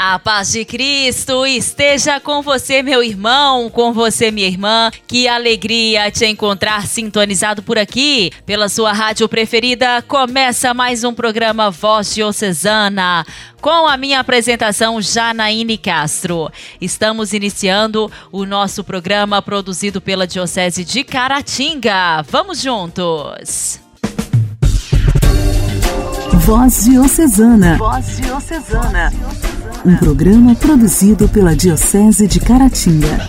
A paz de Cristo esteja com você, meu irmão, com você, minha irmã. Que alegria te encontrar sintonizado por aqui, pela sua rádio preferida. Começa mais um programa Voz Diocesana, com a minha apresentação Janaíne Castro. Estamos iniciando o nosso programa produzido pela Diocese de Caratinga. Vamos juntos! Voz Diocesana. Voz Diocesana. Um programa produzido pela Diocese de Caratinga.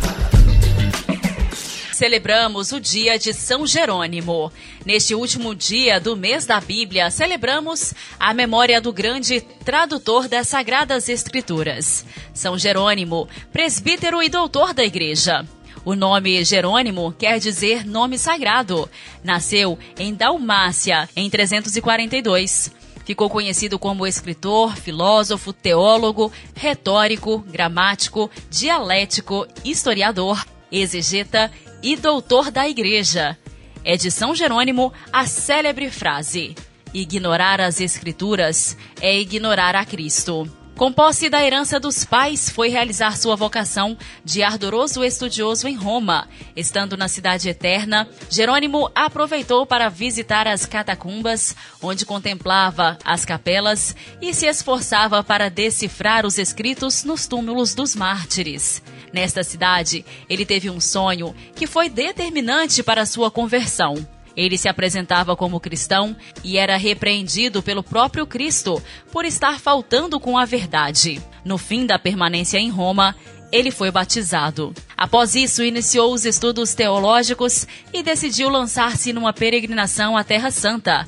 Celebramos o dia de São Jerônimo. Neste último dia do mês da Bíblia, celebramos a memória do grande tradutor das Sagradas Escrituras, São Jerônimo, presbítero e doutor da Igreja. O nome Jerônimo quer dizer nome sagrado. Nasceu em Dalmácia, em 342. Ficou conhecido como escritor, filósofo, teólogo, retórico, gramático, dialético, historiador, exegeta e doutor da Igreja. É de São Jerônimo a célebre frase: Ignorar as Escrituras é ignorar a Cristo. Com posse da herança dos pais, foi realizar sua vocação de ardoroso estudioso em Roma. Estando na Cidade Eterna, Jerônimo aproveitou para visitar as catacumbas, onde contemplava as capelas e se esforçava para decifrar os escritos nos túmulos dos mártires. Nesta cidade, ele teve um sonho que foi determinante para sua conversão. Ele se apresentava como cristão e era repreendido pelo próprio Cristo por estar faltando com a verdade. No fim da permanência em Roma, ele foi batizado. Após isso, iniciou os estudos teológicos e decidiu lançar-se numa peregrinação à Terra Santa.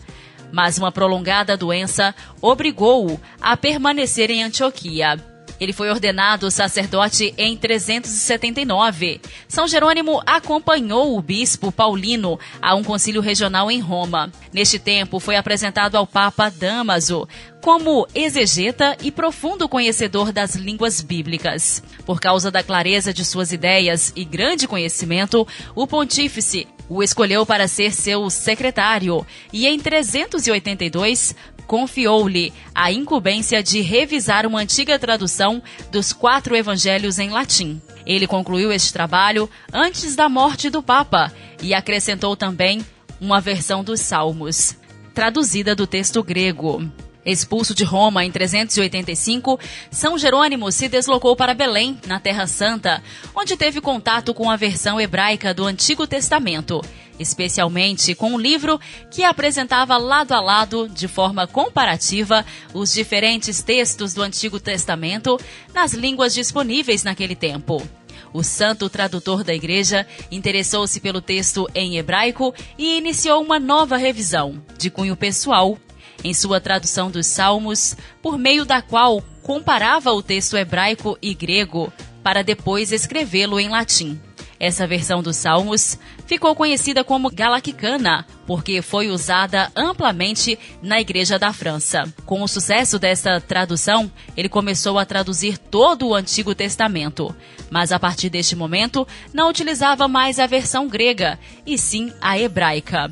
Mas uma prolongada doença obrigou-o a permanecer em Antioquia. Ele foi ordenado sacerdote em 379. São Jerônimo acompanhou o bispo Paulino a um concílio regional em Roma. Neste tempo, foi apresentado ao Papa Damaso como exegeta e profundo conhecedor das línguas bíblicas. Por causa da clareza de suas ideias e grande conhecimento, o pontífice o escolheu para ser seu secretário e em 382 confiou-lhe a incumbência de revisar uma antiga tradução dos quatro evangelhos em latim. Ele concluiu este trabalho antes da morte do Papa e acrescentou também uma versão dos Salmos, traduzida do texto grego. Expulso de Roma em 385, São Jerônimo se deslocou para Belém, na Terra Santa, onde teve contato com a versão hebraica do Antigo Testamento, especialmente com um livro que apresentava lado a lado, de forma comparativa, os diferentes textos do Antigo Testamento nas línguas disponíveis naquele tempo. O santo tradutor da igreja interessou-se pelo texto em hebraico e iniciou uma nova revisão, de cunho pessoal, em sua tradução dos Salmos, por meio da qual comparava o texto hebraico e grego para depois escrevê-lo em latim. Essa versão dos Salmos ficou conhecida como Galacicana, porque foi usada amplamente na Igreja da França. Com o sucesso dessa tradução, ele começou a traduzir todo o Antigo Testamento, mas a partir deste momento não utilizava mais a versão grega, e sim a hebraica.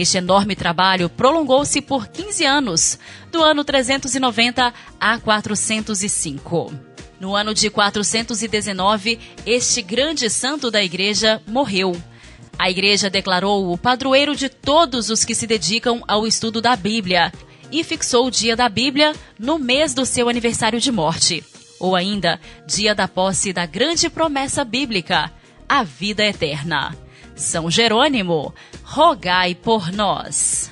Este enorme trabalho prolongou-se por 15 anos, do ano 390 a 405. No ano de 419, este grande santo da igreja morreu. A igreja declarou-o padroeiro de todos os que se dedicam ao estudo da Bíblia e fixou o dia da Bíblia no mês do seu aniversário de morte, ou ainda dia da posse da grande promessa bíblica, a vida eterna. São Jerônimo, rogai por nós.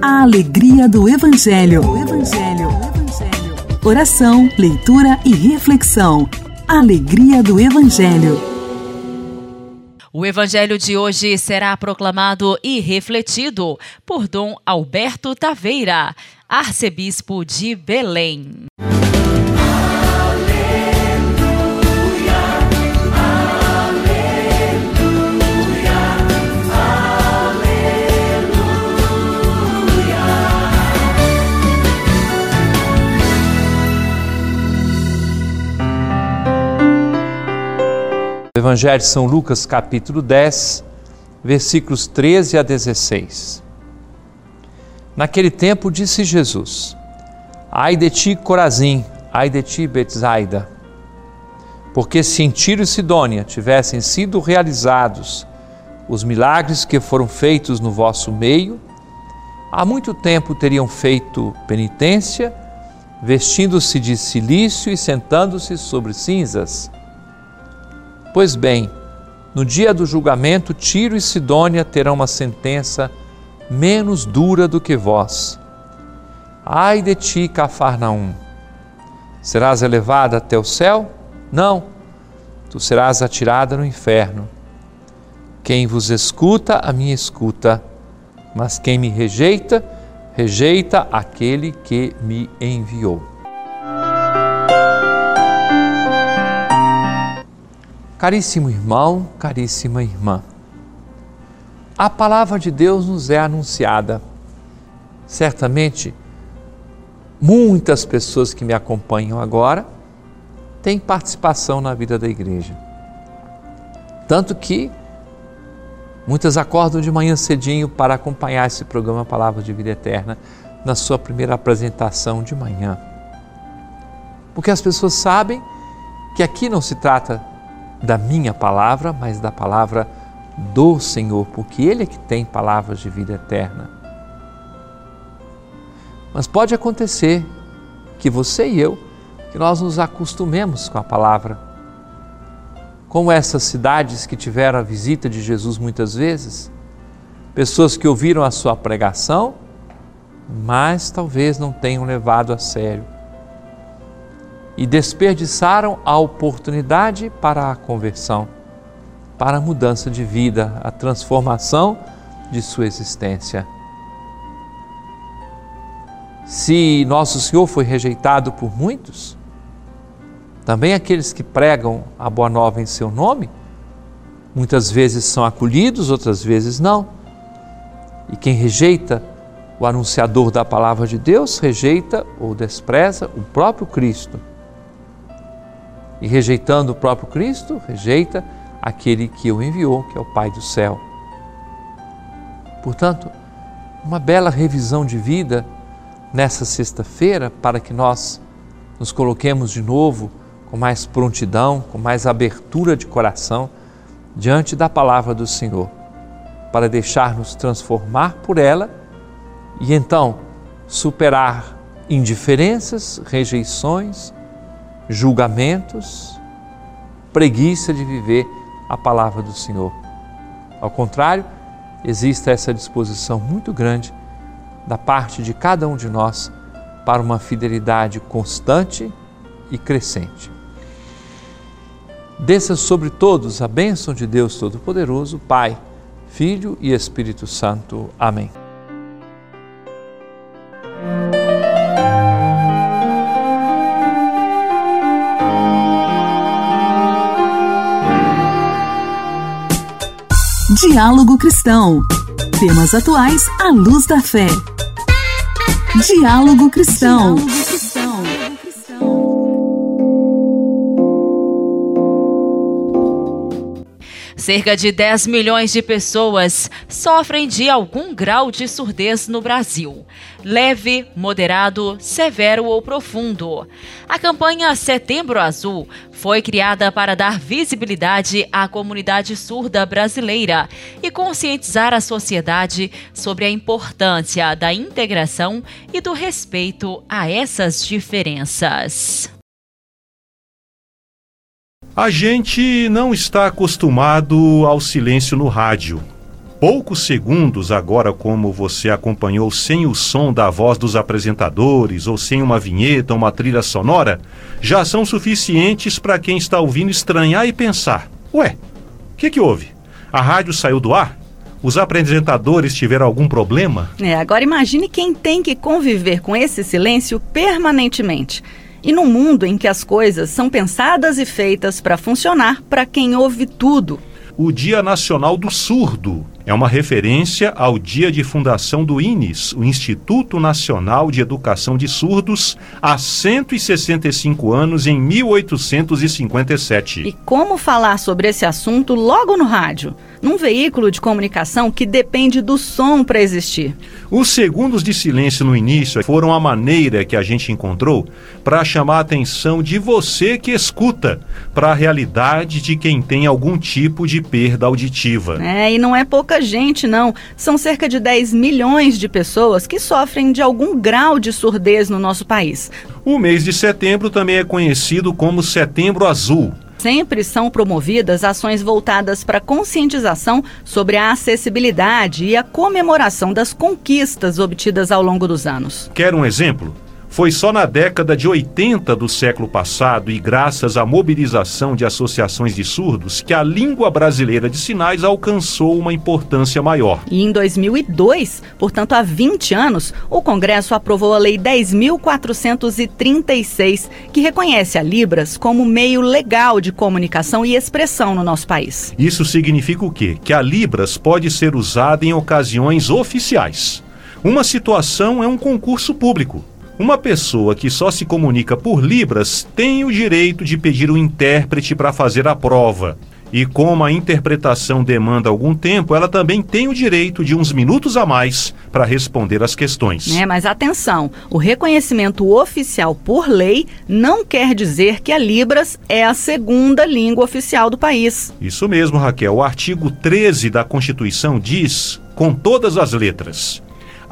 A alegria do Evangelho. O Evangelho. O Evangelho. Oração, leitura e reflexão. Alegria do Evangelho. O Evangelho de hoje será proclamado e refletido por Dom Alberto Taveira, arcebispo de Belém. Evangelho de São Lucas, capítulo 10, versículos 13 a 16. Naquele tempo disse Jesus: Ai de ti, Corazim, ai de ti, Betsaida, porque se em Tiro e Sidônia tivessem sido realizados os milagres que foram feitos no vosso meio, há muito tempo teriam feito penitência, vestindo-se de silício e sentando-se sobre cinzas. Pois bem, no dia do julgamento, Tiro e Sidônia terão uma sentença menos dura do que vós. Ai de ti, Cafarnaum! Serás elevada até o céu? Não, tu serás atirada no inferno. Quem vos escuta, a minha escuta, mas quem me rejeita, rejeita aquele que me enviou. Caríssimo irmão, caríssima irmã, a palavra de Deus nos é anunciada. Certamente, muitas pessoas que me acompanham agora têm participação na vida da igreja. Tanto que muitas acordam de manhã cedinho para acompanhar esse programa Palavra de Vida Eterna na sua primeira apresentação de manhã. Porque as pessoas sabem que aqui não se trata da minha palavra, mas da palavra do Senhor, porque Ele é que tem palavras de vida eterna. Mas pode acontecer que você e eu, que nós nos acostumemos com a palavra. Como essas cidades que tiveram a visita de Jesus muitas vezes, pessoas que ouviram a sua pregação, mas talvez não tenham levado a sério e desperdiçaram a oportunidade para a conversão, para a mudança de vida, a transformação de sua existência. Se nosso Senhor foi rejeitado por muitos, também aqueles que pregam a boa nova em seu nome, muitas vezes são acolhidos, outras vezes não. E quem rejeita o anunciador da palavra de Deus, rejeita ou despreza o próprio Cristo e rejeitando o próprio Cristo, rejeita aquele que o enviou, que é o Pai do céu. Portanto, uma bela revisão de vida nessa sexta-feira para que nós nos coloquemos de novo com mais prontidão, com mais abertura de coração diante da palavra do Senhor, para deixar-nos transformar por ela e então superar indiferenças, rejeições, julgamentos, preguiça de viver a palavra do Senhor. Ao contrário, existe essa disposição muito grande da parte de cada um de nós para uma fidelidade constante e crescente. Desça sobre todos a bênção de Deus Todo-Poderoso, Pai, Filho e Espírito Santo. Amém. Diálogo Cristão. Temas atuais à luz da fé. Diálogo Cristão. Cerca de 10 milhões de pessoas sofrem de algum grau de surdez no Brasil. Leve, moderado, severo ou profundo. A campanha Setembro Azul foi criada para dar visibilidade à comunidade surda brasileira e conscientizar a sociedade sobre a importância da integração e do respeito a essas diferenças. A gente não está acostumado ao silêncio no rádio. Poucos segundos, agora, como você acompanhou sem o som da voz dos apresentadores ou sem uma vinheta uma trilha sonora, já são suficientes para quem está ouvindo estranhar e pensar: ué, o que, que houve? A rádio saiu do ar? Os apresentadores tiveram algum problema? É, agora imagine quem tem que conviver com esse silêncio permanentemente. E num mundo em que as coisas são pensadas e feitas para funcionar para quem ouve tudo. o Dia Nacional do Surdo. É uma referência ao dia de fundação do INES, o Instituto Nacional de Educação de Surdos, há 165 anos, em 1857. E como falar sobre esse assunto logo no rádio? Num veículo de comunicação que depende do som para existir. Os segundos de silêncio no início foram a maneira que a gente encontrou para chamar a atenção de você que escuta para a realidade de quem tem algum tipo de perda auditiva. É, e não é pouca gente, não. São cerca de 10 milhões de pessoas que sofrem de algum grau de surdez no nosso país. O mês de setembro também é conhecido como Setembro Azul sempre são promovidas ações voltadas para conscientização sobre a acessibilidade e a comemoração das conquistas obtidas ao longo dos anos. Quer um exemplo? Foi só na década de 80 do século passado e graças à mobilização de associações de surdos que a língua brasileira de sinais alcançou uma importância maior. E em 2002, portanto há 20 anos, o Congresso aprovou a Lei 10.436, que reconhece a Libras como meio legal de comunicação e expressão no nosso país. Isso significa o quê? Que a Libras pode ser usada em ocasiões oficiais. Uma situação é um concurso público. Uma pessoa que só se comunica por Libras tem o direito de pedir um intérprete para fazer a prova. E como a interpretação demanda algum tempo, ela também tem o direito de uns minutos a mais para responder as questões. É, mas atenção, o reconhecimento oficial por lei não quer dizer que a Libras é a segunda língua oficial do país. Isso mesmo, Raquel. O artigo 13 da Constituição diz, com todas as letras,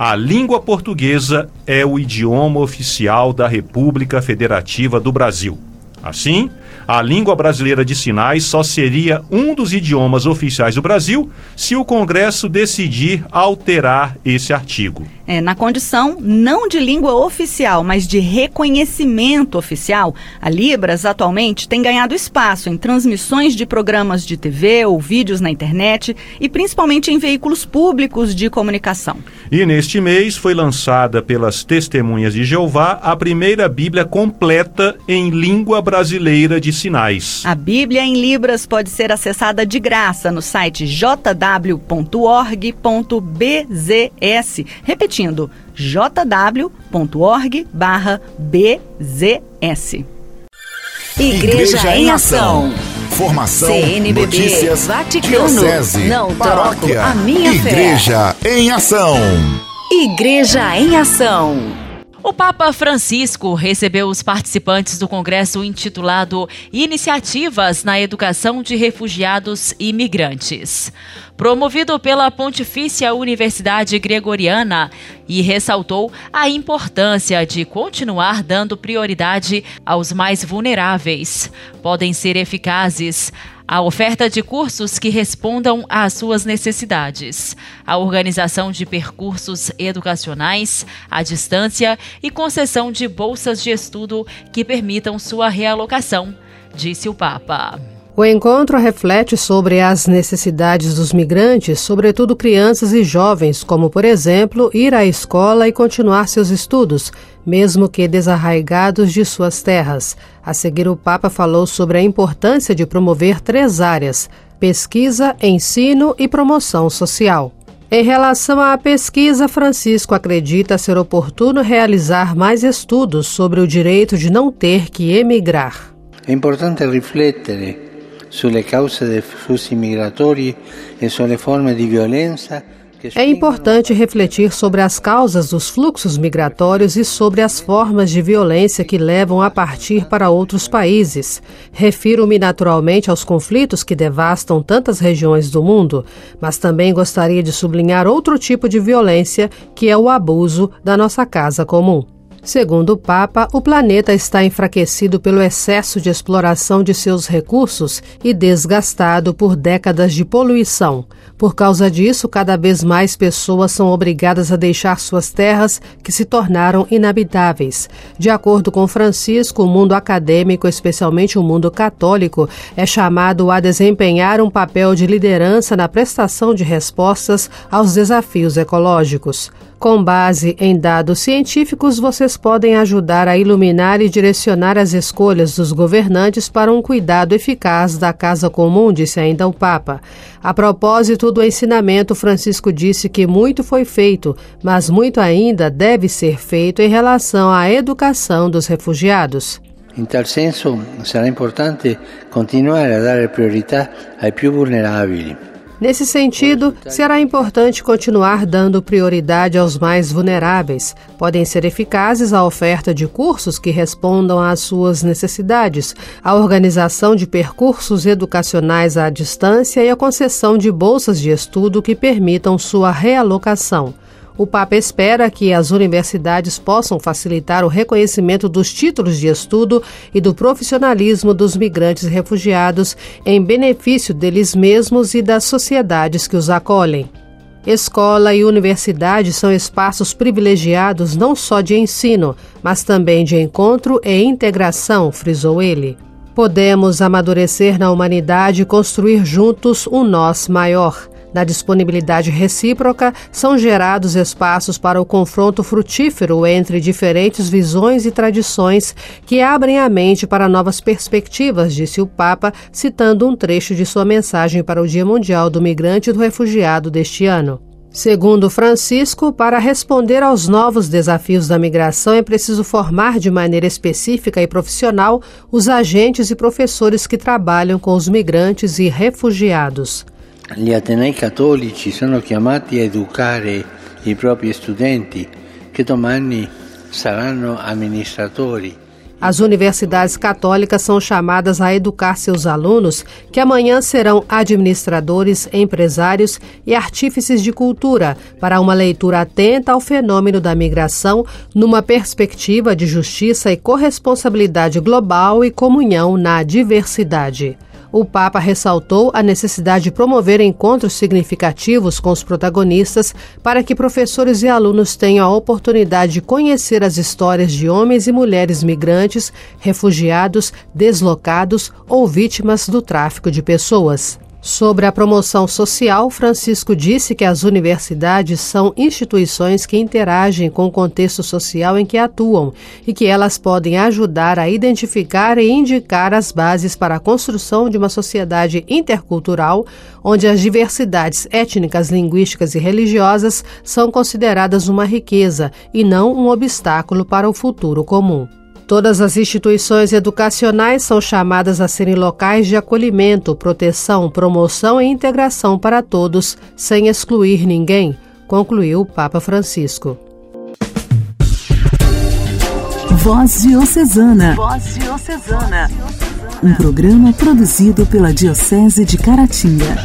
a língua portuguesa é o idioma oficial da República Federativa do Brasil. Assim, a língua brasileira de sinais só seria um dos idiomas oficiais do Brasil se o Congresso decidir alterar esse artigo. É, na condição não de língua oficial, mas de reconhecimento oficial, a Libras atualmente tem ganhado espaço em transmissões de programas de TV ou vídeos na internet e principalmente em veículos públicos de comunicação. E neste mês foi lançada pelas Testemunhas de Jeová a primeira Bíblia completa em língua brasileira de sinais. A Bíblia em Libras pode ser acessada de graça no site jw.org.bzs. Repetindo repetindo, jw.org/bzs. Igreja, Igreja em Ação. Formação, CNBB, notícias, Vaticano, diocese, não paróquia, a minha Igreja fé. em Ação. Igreja em Ação. O Papa Francisco recebeu os participantes do congresso intitulado Iniciativas na Educação de Refugiados e Migrantes, promovido pela Pontifícia Universidade Gregoriana, e ressaltou a importância de continuar dando prioridade aos mais vulneráveis. Podem ser eficazes a oferta de cursos que respondam às suas necessidades, a organização de percursos educacionais à distância e concessão de bolsas de estudo que permitam sua realocação, disse o Papa. O encontro reflete sobre as necessidades dos migrantes, sobretudo crianças e jovens, como, por exemplo, ir à escola e continuar seus estudos, mesmo que desarraigados de suas terras. A seguir, o Papa falou sobre a importância de promover três áreas: pesquisa, ensino e promoção social. Em relação à pesquisa, Francisco acredita ser oportuno realizar mais estudos sobre o direito de não ter que emigrar. É importante refletir sulle cause dei flussi migratori e sulle forme di violenza é importante refletir sobre as causas dos fluxos migratórios e sobre as formas de violência que levam a partir para outros países. Refiro-me naturalmente aos conflitos que devastam tantas regiões do mundo, mas também gostaria de sublinhar outro tipo de violência, que é o abuso da nossa casa comum. Segundo o Papa, o planeta está enfraquecido pelo excesso de exploração de seus recursos e desgastado por décadas de poluição. Por causa disso, cada vez mais pessoas são obrigadas a deixar suas terras que se tornaram inabitáveis. De acordo com Francisco, o mundo acadêmico, especialmente o mundo católico, é chamado a desempenhar um papel de liderança na prestação de respostas aos desafios ecológicos. Com base em dados científicos, vocês podem ajudar a iluminar e direcionar as escolhas dos governantes para um cuidado eficaz da casa comum, disse ainda o Papa. A propósito do ensinamento, Francisco disse que muito foi feito, mas muito ainda deve ser feito em relação à educação dos refugiados. In tal senso sarà importante continuare a dare priorità ai più vulnerabili Nesse sentido, será importante continuar dando prioridade aos mais vulneráveis. Podem ser eficazes a oferta de cursos que respondam às suas necessidades, a organização de percursos educacionais à distância e a concessão de bolsas de estudo que permitam sua realocação. O Papa espera que as universidades possam facilitar o reconhecimento dos títulos de estudo e do profissionalismo dos migrantes refugiados em benefício deles mesmos e das sociedades que os acolhem. Escola e universidade são espaços privilegiados não só de ensino, mas também de encontro e integração, frisou ele. Podemos amadurecer na humanidade e construir juntos um nós maior. Na disponibilidade recíproca, são gerados espaços para o confronto frutífero entre diferentes visões e tradições que abrem a mente para novas perspectivas, disse o Papa, citando um trecho de sua mensagem para o Dia Mundial do Migrante e do Refugiado deste ano. Segundo Francisco, para responder aos novos desafios da migração é preciso formar de maneira específica e profissional os agentes e professores que trabalham com os migrantes e refugiados. Gli Atenei cattolici sono chiamati a educare i propri studenti che domani saranno amministratori. As universidades católicas são chamadas a educar seus alunos, que amanhã serão administradores, empresários e artífices de cultura, para uma leitura atenta ao fenômeno da migração, numa perspectiva de justiça e corresponsabilidade global e comunhão na diversidade o Papa ressaltou a necessidade de promover encontros significativos com os protagonistas para que professores e alunos tenham a oportunidade de conhecer as histórias de homens e mulheres migrantes, refugiados, deslocados ou vítimas do tráfico de pessoas. Sobre a promoção social, Francisco disse que as universidades são instituições que interagem com o contexto social em que atuam e que elas podem ajudar a identificar e indicar as bases para a construção de uma sociedade intercultural, onde as diversidades étnicas, linguísticas e religiosas são consideradas uma riqueza e não um obstáculo para o futuro comum. Todas as instituições educacionais são chamadas a serem locais de acolhimento, proteção, promoção e integração para todos, sem excluir ninguém, concluiu o Papa Francisco. Voz Diocesana. Voz Diocesana. Um programa produzido pela Diocese de Caratinga.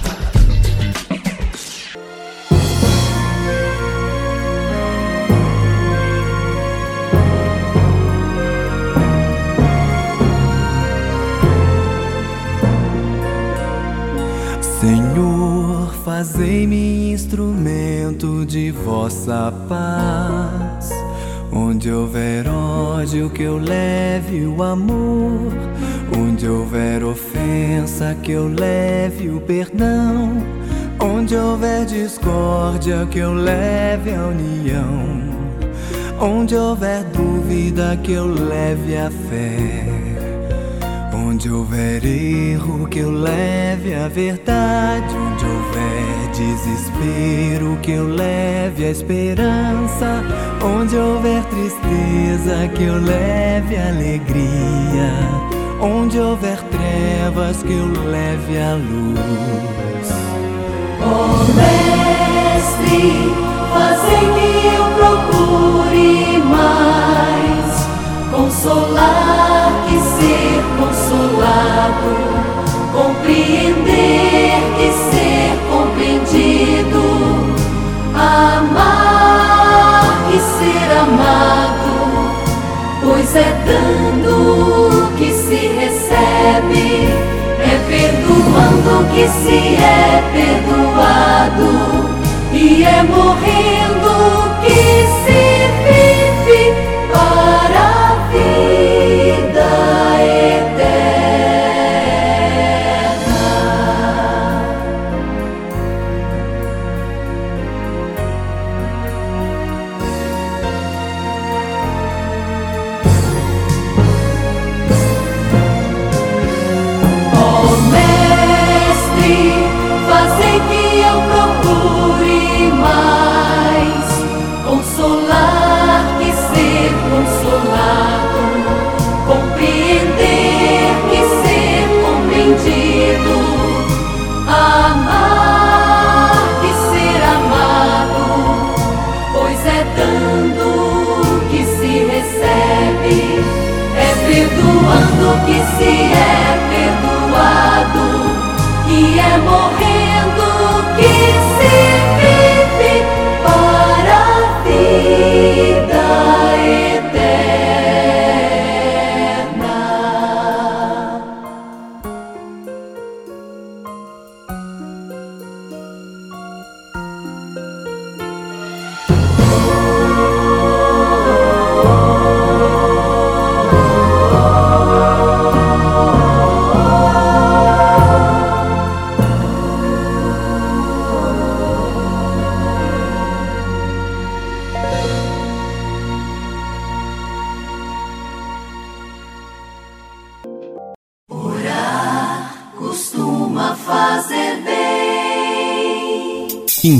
Fazei-me instrumento de vossa paz. Onde houver ódio, que eu leve o amor. Onde houver ofensa, que eu leve o perdão. Onde houver discórdia, que eu leve a união. Onde houver dúvida, que eu leve a fé. Onde houver erro, que eu leve a verdade. Onde houver desespero, que eu leve a esperança. Onde houver tristeza, que eu leve alegria. Onde houver trevas, que eu leve a luz. Oh, Mestre, fazei que eu se é perdoado, e é morrendo que se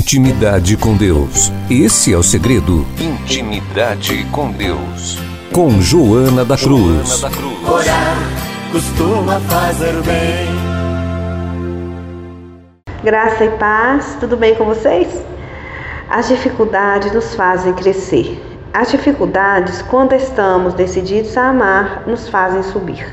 Intimidade com Deus. Esse é o segredo. Intimidade com Deus. Com Joana da Cruz. Orar costuma fazer bem. Graça e paz, tudo bem com vocês? As dificuldades nos fazem crescer. As dificuldades, quando estamos decididos a amar, nos fazem subir.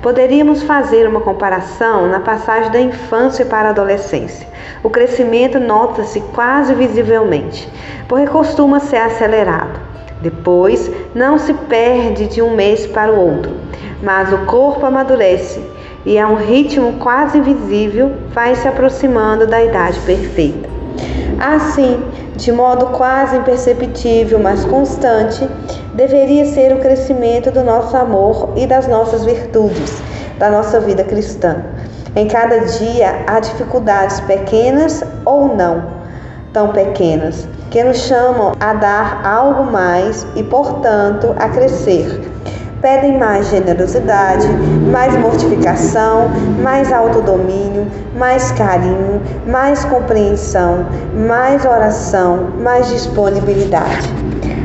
Poderíamos fazer uma comparação na passagem da infância para a adolescência. O crescimento nota-se quase visivelmente, porque costuma ser acelerado. Depois, não se perde de um mês para o outro, mas o corpo amadurece e a um ritmo quase invisível vai se aproximando da idade perfeita. Assim, de modo quase imperceptível, mas constante, deveria ser o crescimento do nosso amor e das nossas virtudes, da nossa vida cristã. Em cada dia há dificuldades pequenas ou não tão pequenas, que nos chamam a dar algo mais e, portanto, a crescer. Pedem mais generosidade, mais mortificação, mais autodomínio, mais carinho, mais compreensão, mais oração, mais disponibilidade.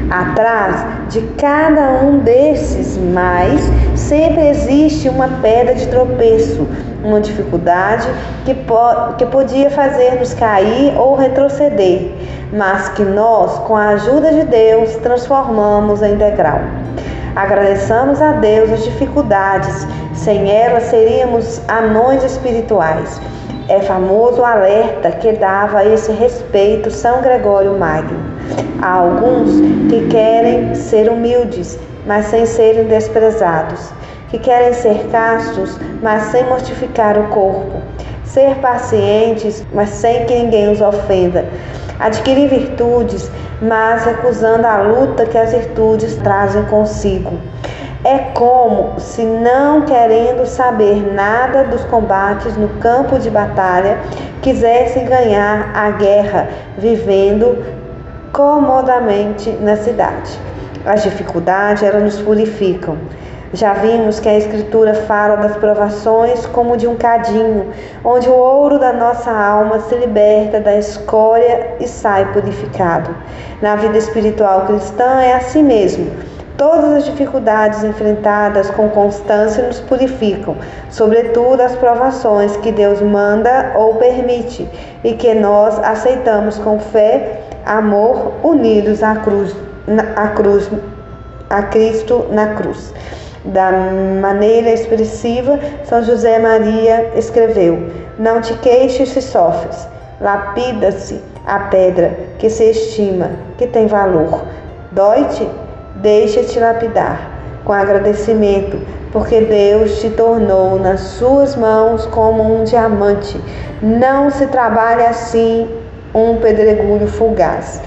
Atrás de cada um desses mais, sempre existe uma pedra de tropeço, uma dificuldade que, po que podia fazer-nos cair ou retroceder, mas que nós, com a ajuda de Deus, transformamos em degrau. Agradeçamos a Deus as dificuldades, sem elas seríamos anões espirituais. É famoso o alerta que dava a esse respeito São Gregório Magno. Há alguns que querem ser humildes, mas sem serem desprezados, que querem ser castos, mas sem mortificar o corpo, ser pacientes, mas sem que ninguém os ofenda, adquirir virtudes, mas recusando a luta que as virtudes trazem consigo. É como se, não querendo saber nada dos combates no campo de batalha, quisessem ganhar a guerra, vivendo comodamente na cidade. As dificuldades, elas nos purificam. Já vimos que a Escritura fala das provações como de um cadinho, onde o ouro da nossa alma se liberta da escória e sai purificado. Na vida espiritual cristã é assim mesmo. Todas as dificuldades enfrentadas com constância nos purificam, sobretudo as provações que Deus manda ou permite e que nós aceitamos com fé, amor, unidos à cruz, à cruz, a Cristo na cruz. Da maneira expressiva, São José Maria escreveu: Não te queixes se sofres, lapida-se a pedra que se estima, que tem valor. Dói-te? Deixa-te lapidar com agradecimento, porque Deus te tornou nas suas mãos como um diamante. Não se trabalha assim um pedregulho fugaz.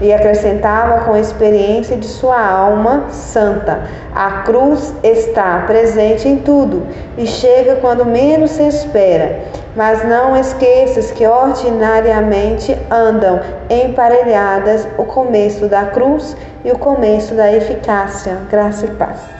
E acrescentava com a experiência de sua alma santa: a cruz está presente em tudo e chega quando menos se espera. Mas não esqueças que ordinariamente andam emparelhadas o começo da cruz e o começo da eficácia. Graça e paz.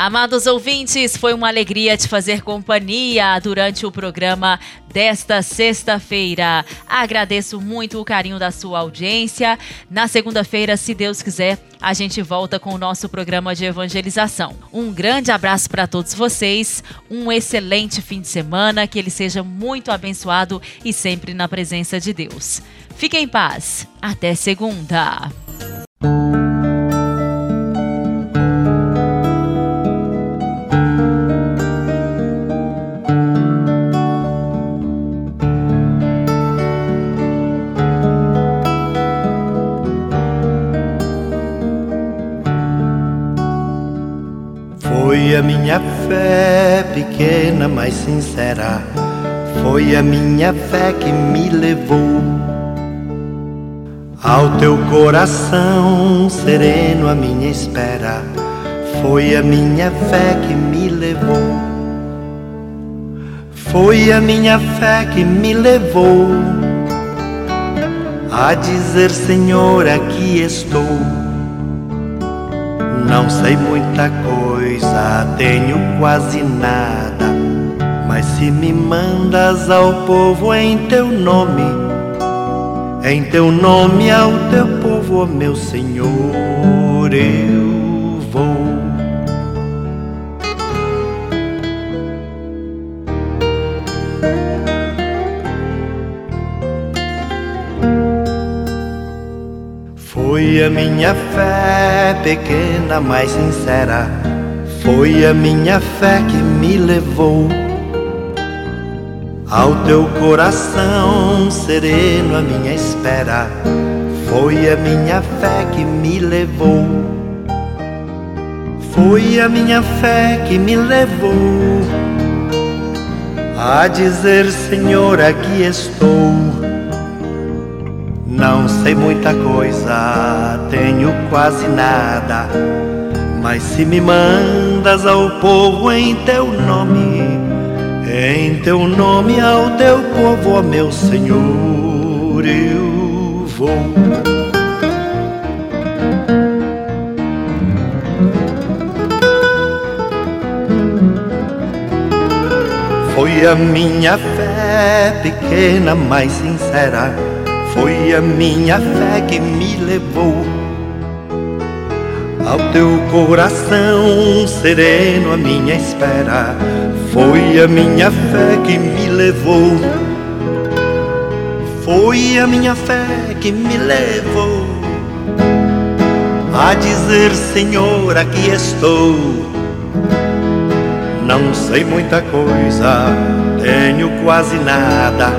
Amados ouvintes, foi uma alegria te fazer companhia durante o programa desta sexta-feira. Agradeço muito o carinho da sua audiência. Na segunda-feira, se Deus quiser, a gente volta com o nosso programa de evangelização. Um grande abraço para todos vocês, um excelente fim de semana, que ele seja muito abençoado e sempre na presença de Deus. Fiquem em paz. Até segunda. A minha fé pequena, mas sincera. Foi a minha fé que me levou ao teu coração sereno, a minha espera. Foi a minha fé que me levou. Foi a minha fé que me levou a dizer: Senhor, aqui estou. Não sei muita coisa, tenho quase nada. Mas se me mandas ao povo em teu nome, em teu nome ao teu povo, meu Senhor, eu vou. Foi a minha fé pequena, mas sincera. Foi a minha fé que me levou ao teu coração sereno, a minha espera. Foi a minha fé que me levou. Foi a minha fé que me levou a dizer: Senhor, aqui estou. Não sei muita coisa, tenho quase nada. Mas se me mandas ao povo em teu nome, em teu nome ao teu povo, ó meu Senhor, eu vou. Foi a minha fé pequena, mas sincera foi a minha fé que me levou ao teu coração sereno, a minha espera. Foi a minha fé que me levou. Foi a minha fé que me levou a dizer: Senhor, aqui estou. Não sei muita coisa, tenho quase nada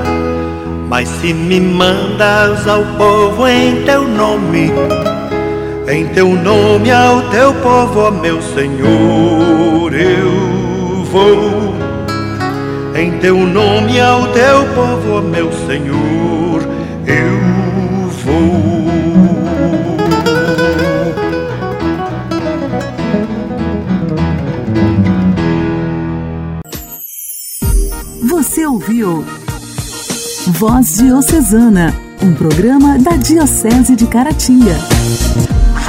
mas se me mandas ao povo em teu nome, em teu nome ao teu povo, ó meu Senhor, eu vou. Em teu nome ao teu povo, ó meu Senhor, eu vou. Você ouviu? Voz Diocesana, um programa da Diocese de Caratinga.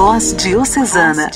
Voz Diocesana.